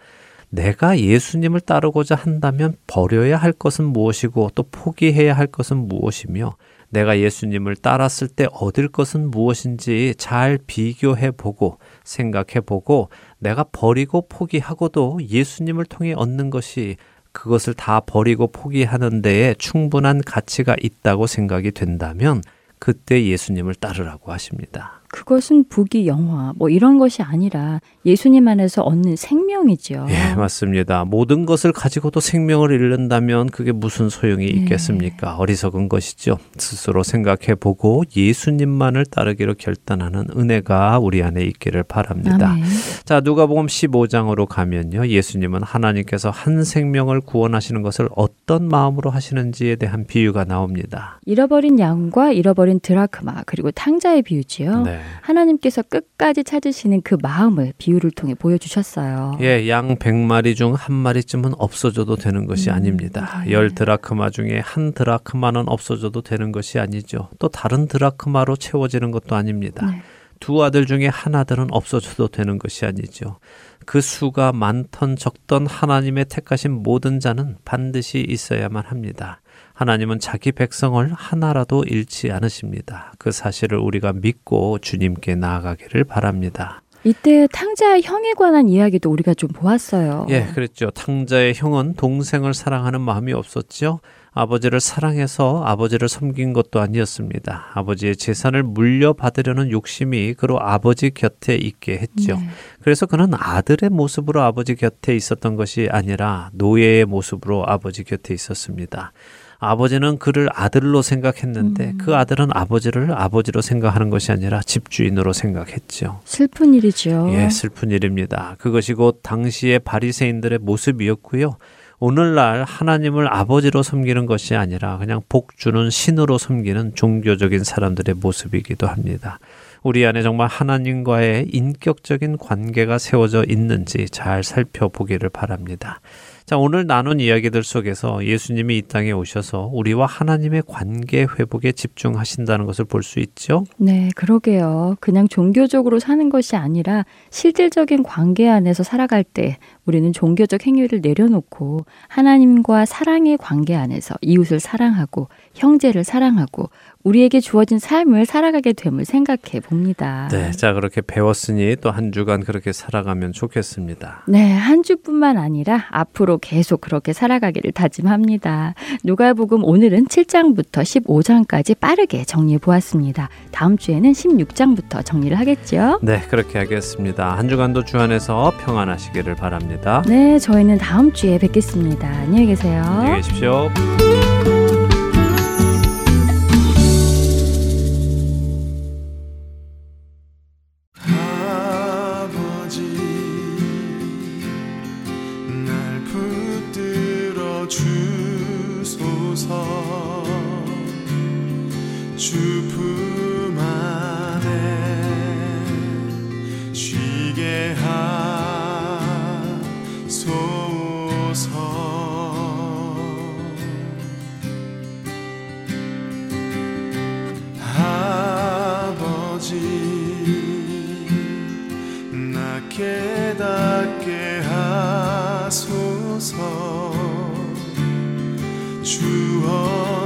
내가 예수님을 따르고자 한다면 버려야 할 것은 무엇이고 또 포기해야 할 것은 무엇이며 내가 예수님을 따랐을 때 얻을 것은 무엇인지 잘 비교해 보고 생각해 보고 내가 버리고 포기하고도 예수님을 통해 얻는 것이 그것을 다 버리고 포기하는 데에 충분한 가치가 있다고 생각이 된다면 그때 예수님을 따르라고 하십니다. 그것은 부귀 영화 뭐 이런 것이 아니라 예수님 안에서 얻는 생명이죠. 예, 맞습니다. 모든 것을 가지고도 생명을 잃는다면 그게 무슨 소용이 네. 있겠습니까? 어리석은 것이죠. 스스로 생각해 보고 예수님만을 따르기로 결단하는 은혜가 우리 안에 있기를 바랍니다. 아멘. 자, 누가복음 15장으로 가면요. 예수님은 하나님께서 한 생명을 구원하시는 것을 어떤 마음으로 하시는지에 대한 비유가 나옵니다. 잃어버린 양과 잃어버린 드라크마 그리고 탕자의 비유지요. 네. 하나님께서 끝까지 찾으시는 그 마음을 비유를 통해 보여주셨어요. 예, 양 100마리 중 한 마리쯤은 없어져도 되는 것이 음, 아닙니다. 네. 열 드라크마 중에 한 드라크마는 없어져도 되는 것이 아니죠. 또 다른 드라크마로 채워지는 것도 아닙니다. 네. 두 아들 중에 한 아들은 없어져도 되는 것이 아니죠. 그 수가 많던 적던 하나님의 택하신 모든 자는 반드시 있어야만 합니다. 하나님은 자기 백성을 하나라도 잃지 않으십니다. 그 사실을 우리가 믿고 주님께 나아가기를 바랍니다. 이때 탕자의 형에 관한 이야기도 우리가 좀 보았어요. 예, 그랬죠. 탕자의 형은 동생을 사랑하는 마음이 없었죠. 아버지를 사랑해서 아버지를 섬긴 것도 아니었습니다. 아버지의 재산을 물려받으려는 욕심이 그로 아버지 곁에 있게 했죠. 네. 그래서 그는 아들의 모습으로 아버지 곁에 있었던 것이 아니라 노예의 모습으로 아버지 곁에 있었습니다. 아버지는 그를 아들로 생각했는데 음. 그 아들은 아버지를 아버지로 생각하는 것이 아니라 집주인으로 생각했죠. 슬픈 일이죠. 예, 슬픈 일입니다. 그것이 곧 당시의 바리새인들의 모습이었고요. 오늘날 하나님을 아버지로 섬기는 것이 아니라 그냥 복 주는 신으로 섬기는 종교적인 사람들의 모습이기도 합니다. 우리 안에 정말 하나님과의 인격적인 관계가 세워져 있는지 잘 살펴보기를 바랍니다. 자, 오늘 나눈 이야기들 속에서 예수님이 이 땅에 오셔서 우리와 하나님의 관계 회복에 집중하신다는 것을 볼 수 있죠. 네, 그러게요. 그냥 종교적으로 사는 것이 아니라 실질적인 관계 안에서 살아갈 때 우리는 종교적 행위를 내려놓고 하나님과 사랑의 관계 안에서 이웃을 사랑하고 형제를 사랑하고 우리에게 주어진 삶을 살아가게 됨을 생각해 봅니다. 네, 자 그렇게 배웠으니 또 한 주간 그렇게 살아가면 좋겠습니다. 네, 한 주뿐만 아니라 앞으로 계속 그렇게 살아가기를 다짐합니다. 누가복음 오늘은 7장부터 15장까지 빠르게 정리해 보았습니다. 다음 주에는 16장부터 정리를 하겠죠? 네, 그렇게 하겠습니다. 한 주간도 주 안에서 평안하시기를 바랍니다. 네, 저희는 다음 주에 뵙겠습니다. 안녕히 계세요. 안녕히 계십시오. 주소서 주품 주언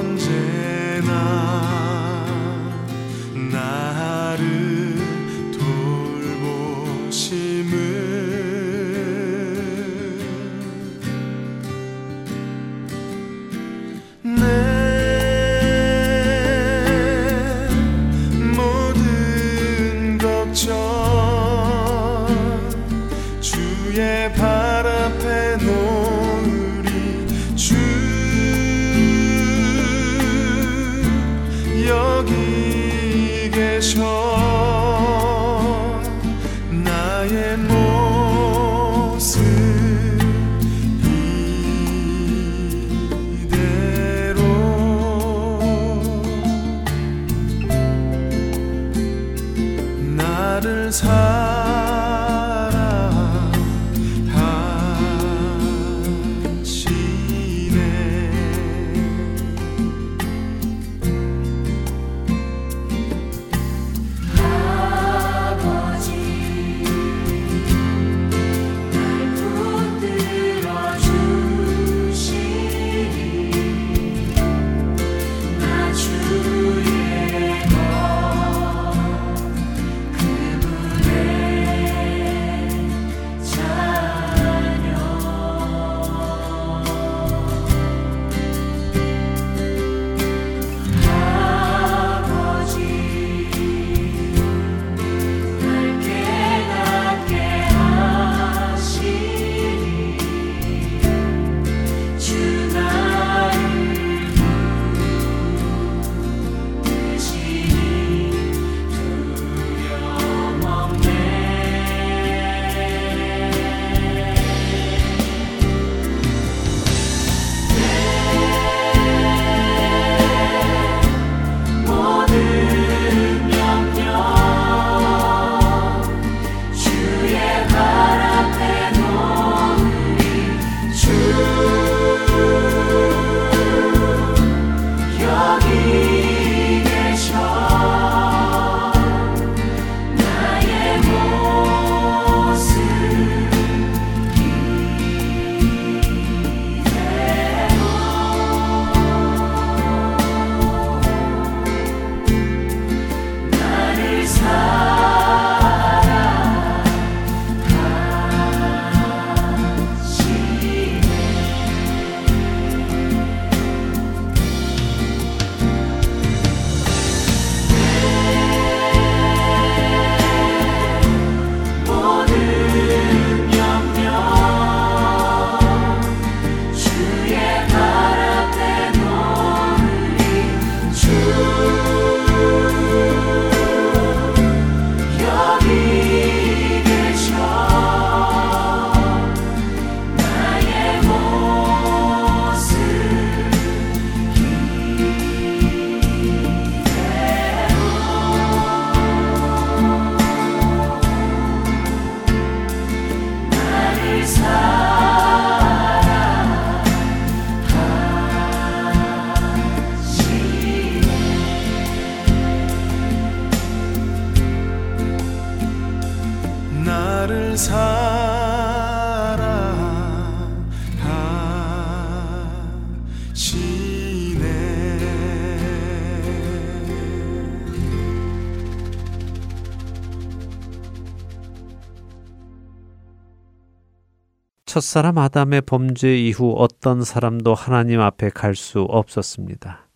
첫사람 아담의 범죄 이후 어떤 사람도 하나님 앞에 갈 수 없었습니다.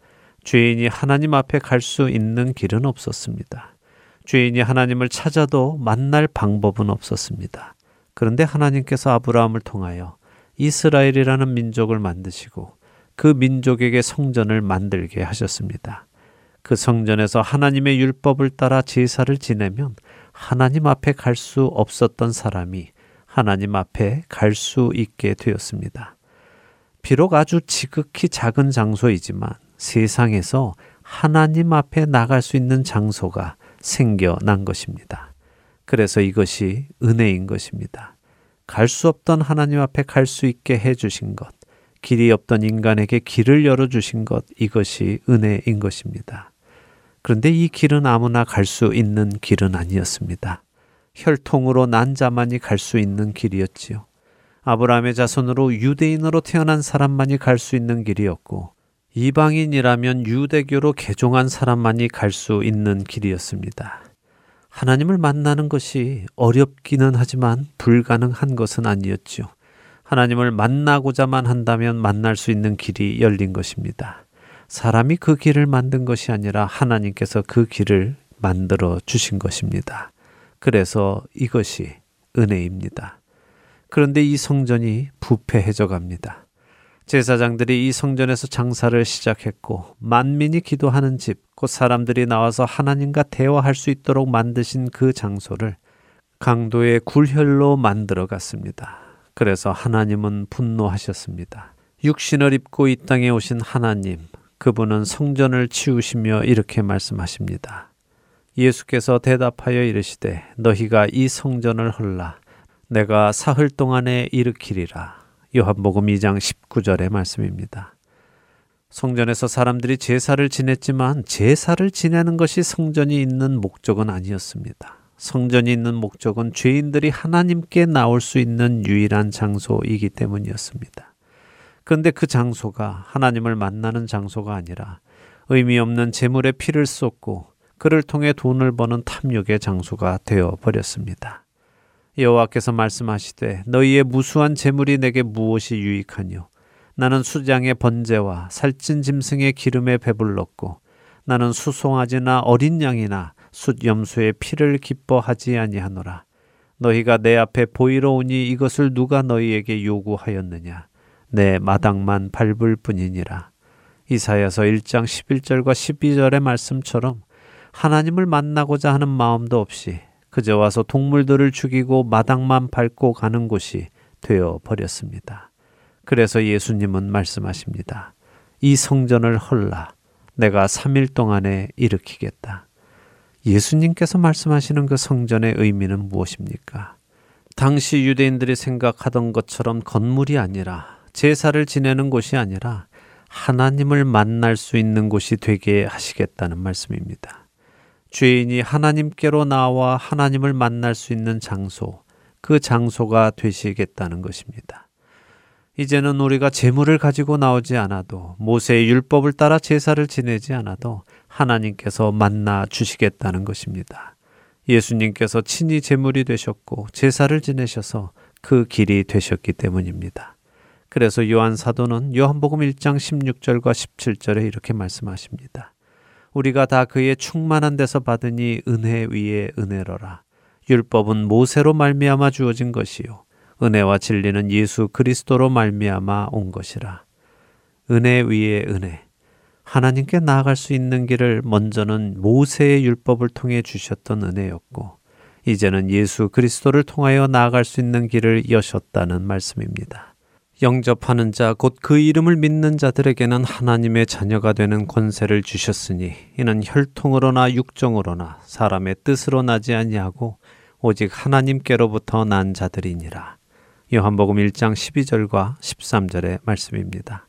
죄인이 하나님 앞에 갈 수 있는 길은 없었습니다. 죄인이 하나님을 찾아도 만날 방법은 없었습니다. 그런데 하나님께서 아브라함을 통하여 이스라엘이라는 민족을 만드시고 그 민족에게 성전을 만들게 하셨습니다. 그 성전에서 하나님의 율법을 따라 제사를 지내면 하나님 앞에 갈 수 없었던 사람이 하나님 앞에 갈 수 있게 되었습니다. 비록 아주 지극히 작은 장소이지만 세상에서 하나님 앞에 나갈 수 있는 장소가 생겨난 것입니다. 그래서 이것이 은혜인 것입니다. 갈 수 없던 하나님 앞에 갈 수 있게 해주신 것, 길이 없던 인간에게 길을 열어주신 것, 이것이 은혜인 것입니다. 그런데 이 길은 아무나 갈 수 있는 길은 아니었습니다. 혈통으로 난 자만이 갈 수 있는 길이었지요. 아브라함의 자손으로 유대인으로 태어난 사람만이 갈 수 있는 길이었고, 이방인이라면 유대교로 개종한 사람만이 갈 수 있는 길이었습니다. 하나님을 만나는 것이 어렵기는 하지만 불가능한 것은 아니었죠. 하나님을 만나고자만 한다면 만날 수 있는 길이 열린 것입니다. 사람이 그 길을 만든 것이 아니라 하나님께서 그 길을 만들어 주신 것입니다. 그래서 이것이 은혜입니다. 그런데 이 성전이 부패해져 갑니다. 제사장들이 이 성전에서 장사를 시작했고 만민이 기도하는 집, 곧 사람들이 나와서 하나님과 대화할 수 있도록 만드신 그 장소를 강도의 굴혈로 만들어 갔습니다. 그래서 하나님은 분노하셨습니다. 육신을 입고 이 땅에 오신 하나님, 그분은 성전을 치우시며 이렇게 말씀하십니다. 예수께서 대답하여 이르시되 너희가 이 성전을 헐라 내가 사흘 동안에 일으키리라. 요한복음 2장 19절의 말씀입니다. 성전에서 사람들이 제사를 지냈지만 제사를 지내는 것이 성전이 있는 목적은 아니었습니다. 성전이 있는 목적은 죄인들이 하나님께 나올 수 있는 유일한 장소이기 때문이었습니다. 그런데 그 장소가 하나님을 만나는 장소가 아니라 의미 없는 재물에 피를 쏟고 그를 통해 돈을 버는 탐욕의 장소가 되어 버렸습니다. 여호와께서 말씀하시되 너희의 무수한 재물이 내게 무엇이 유익하뇨? 나는 수장의 번제와 살찐 짐승의 기름에 배불렀고 나는 수송아지나 어린 양이나 숫 염소의 피를 기뻐하지 아니하노라. 너희가 내 앞에 보이러 오니 이것을 누가 너희에게 요구하였느냐? 내 마당만 밟을 뿐이니라. 이사야서 1장 11절과 12절의 말씀처럼 하나님을 만나고자 하는 마음도 없이 그저 와서 동물들을 죽이고 마당만 밟고 가는 곳이 되어 버렸습니다. 그래서 예수님은 말씀하십니다. 이 성전을 헐라. 내가 3일 동안에 일으키겠다. 예수님께서 말씀하시는 그 성전의 의미는 무엇입니까? 당시 유대인들이 생각하던 것처럼 건물이 아니라 제사를 지내는 곳이 아니라 하나님을 만날 수 있는 곳이 되게 하시겠다는 말씀입니다. 죄인이 하나님께로 나와 하나님을 만날 수 있는 장소, 그 장소가 되시겠다는 것입니다. 이제는 우리가 재물을 가지고 나오지 않아도 모세의 율법을 따라 제사를 지내지 않아도 하나님께서 만나 주시겠다는 것입니다. 예수님께서 친히 제물이 되셨고 제사를 지내셔서 그 길이 되셨기 때문입니다. 그래서 요한 사도는 요한복음 1장 16절과 17절에 이렇게 말씀하십니다. 우리가 다 그의 충만한 데서 받으니 은혜 위에 은혜로라. 율법은 모세로 말미암아 주어진 것이요 은혜와 진리는 예수 그리스도로 말미암아 온 것이라. 은혜 위에 은혜. 하나님께 나아갈 수 있는 길을 먼저는 모세의 율법을 통해 주셨던 은혜였고 이제는 예수 그리스도를 통하여 나아갈 수 있는 길을 여셨다는 말씀입니다. 영접하는 자, 곧 그 이름을 믿는 자들에게는 하나님의 자녀가 되는 권세를 주셨으니 이는 혈통으로나 육정으로나 사람의 뜻으로 나지 아니하고 오직 하나님께로부터 난 자들이니라. 요한복음 1장 12절과 13절의 말씀입니다.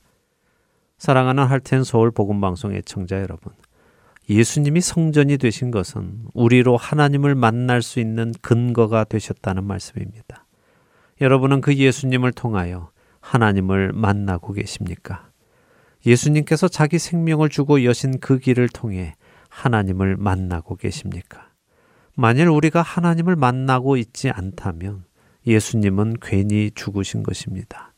사랑하는 할텐 서울 복음 방송 애청자 여러분. 예수님이 성전이 되신 것은 우리로 하나님을 만날 수 있는 근거가 되셨다는 말씀입니다. 여러분은 그 예수님을 통하여 하나님을 만나고 계십니까? 예수님께서 자기 생명을 주고 여신 그 길을 통해 하나님을 만나고 계십니까? 만일 우리가 하나님을 만나고 있지 않다면 예수님은 괜히 죽으신 것입니다.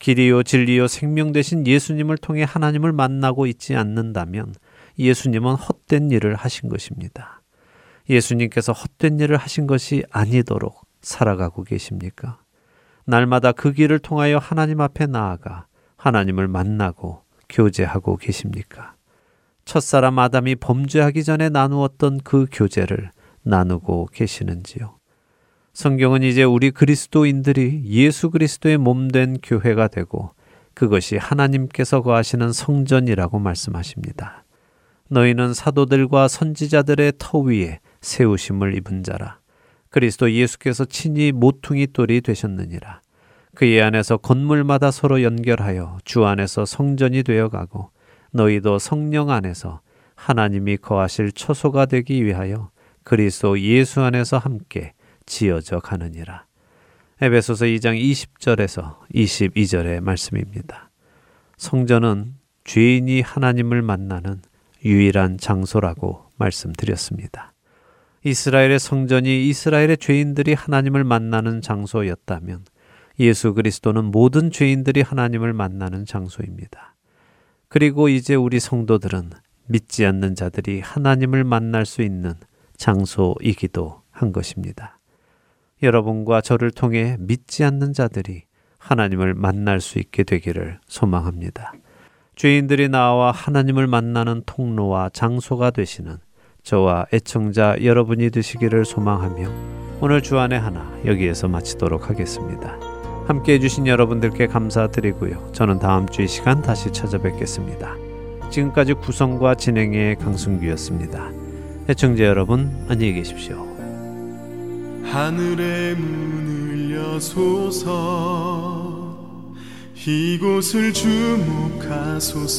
길이요 진리요 생명 되신 예수님을 통해 하나님을 만나고 있지 않는다면 예수님은 헛된 일을 하신 것입니다. 예수님께서 헛된 일을 하신 것이 아니도록 살아가고 계십니까? 날마다 그 길을 통하여 하나님 앞에 나아가 하나님을 만나고 교제하고 계십니까? 첫사람 아담이 범죄하기 전에 나누었던 그 교제를 나누고 계시는지요? 성경은 이제 우리 그리스도인들이 예수 그리스도의 몸된 교회가 되고 그것이 하나님께서 거하시는 성전이라고 말씀하십니다. 너희는 사도들과 선지자들의 터 위에 세우심을 입은 자라. 그리스도 예수께서 친히 모퉁이 돌이 되셨느니라. 그의 안에서 건물마다 서로 연결하여 주 안에서 성전이 되어 가고 너희도 성령 안에서 하나님이 거하실 처소가 되기 위하여 그리스도 예수 안에서 함께 지어져 가느니라. 에베소서 2장 20절에서 22절의 말씀입니다. 성전은 죄인이 하나님을 만나는 유일한 장소라고 말씀드렸습니다. 이스라엘의 성전이 이스라엘의 죄인들이 하나님을 만나는 장소였다면 예수 그리스도는 모든 죄인들이 하나님을 만나는 장소입니다. 그리고 이제 우리 성도들은 믿지 않는 자들이 하나님을 만날 수 있는 장소이기도 한 것입니다. 여러분과 저를 통해 믿지 않는 자들이 하나님을 만날 수 있게 되기를 소망합니다. 죄인들이 나와 하나님을 만나는 통로와 장소가 되시는 저와 애청자 여러분이 되시기를 소망하며 오늘 주안의 하나 여기에서 마치도록 하겠습니다. 함께 해주신 여러분들께 감사드리고요. 저는 다음 주 이 시간 다시 찾아뵙겠습니다. 지금까지 구성과 진행의 강승규였습니다. 애청자 여러분 안녕히 계십시오. 하늘의 문을 여소서 이곳을 주목하소서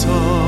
서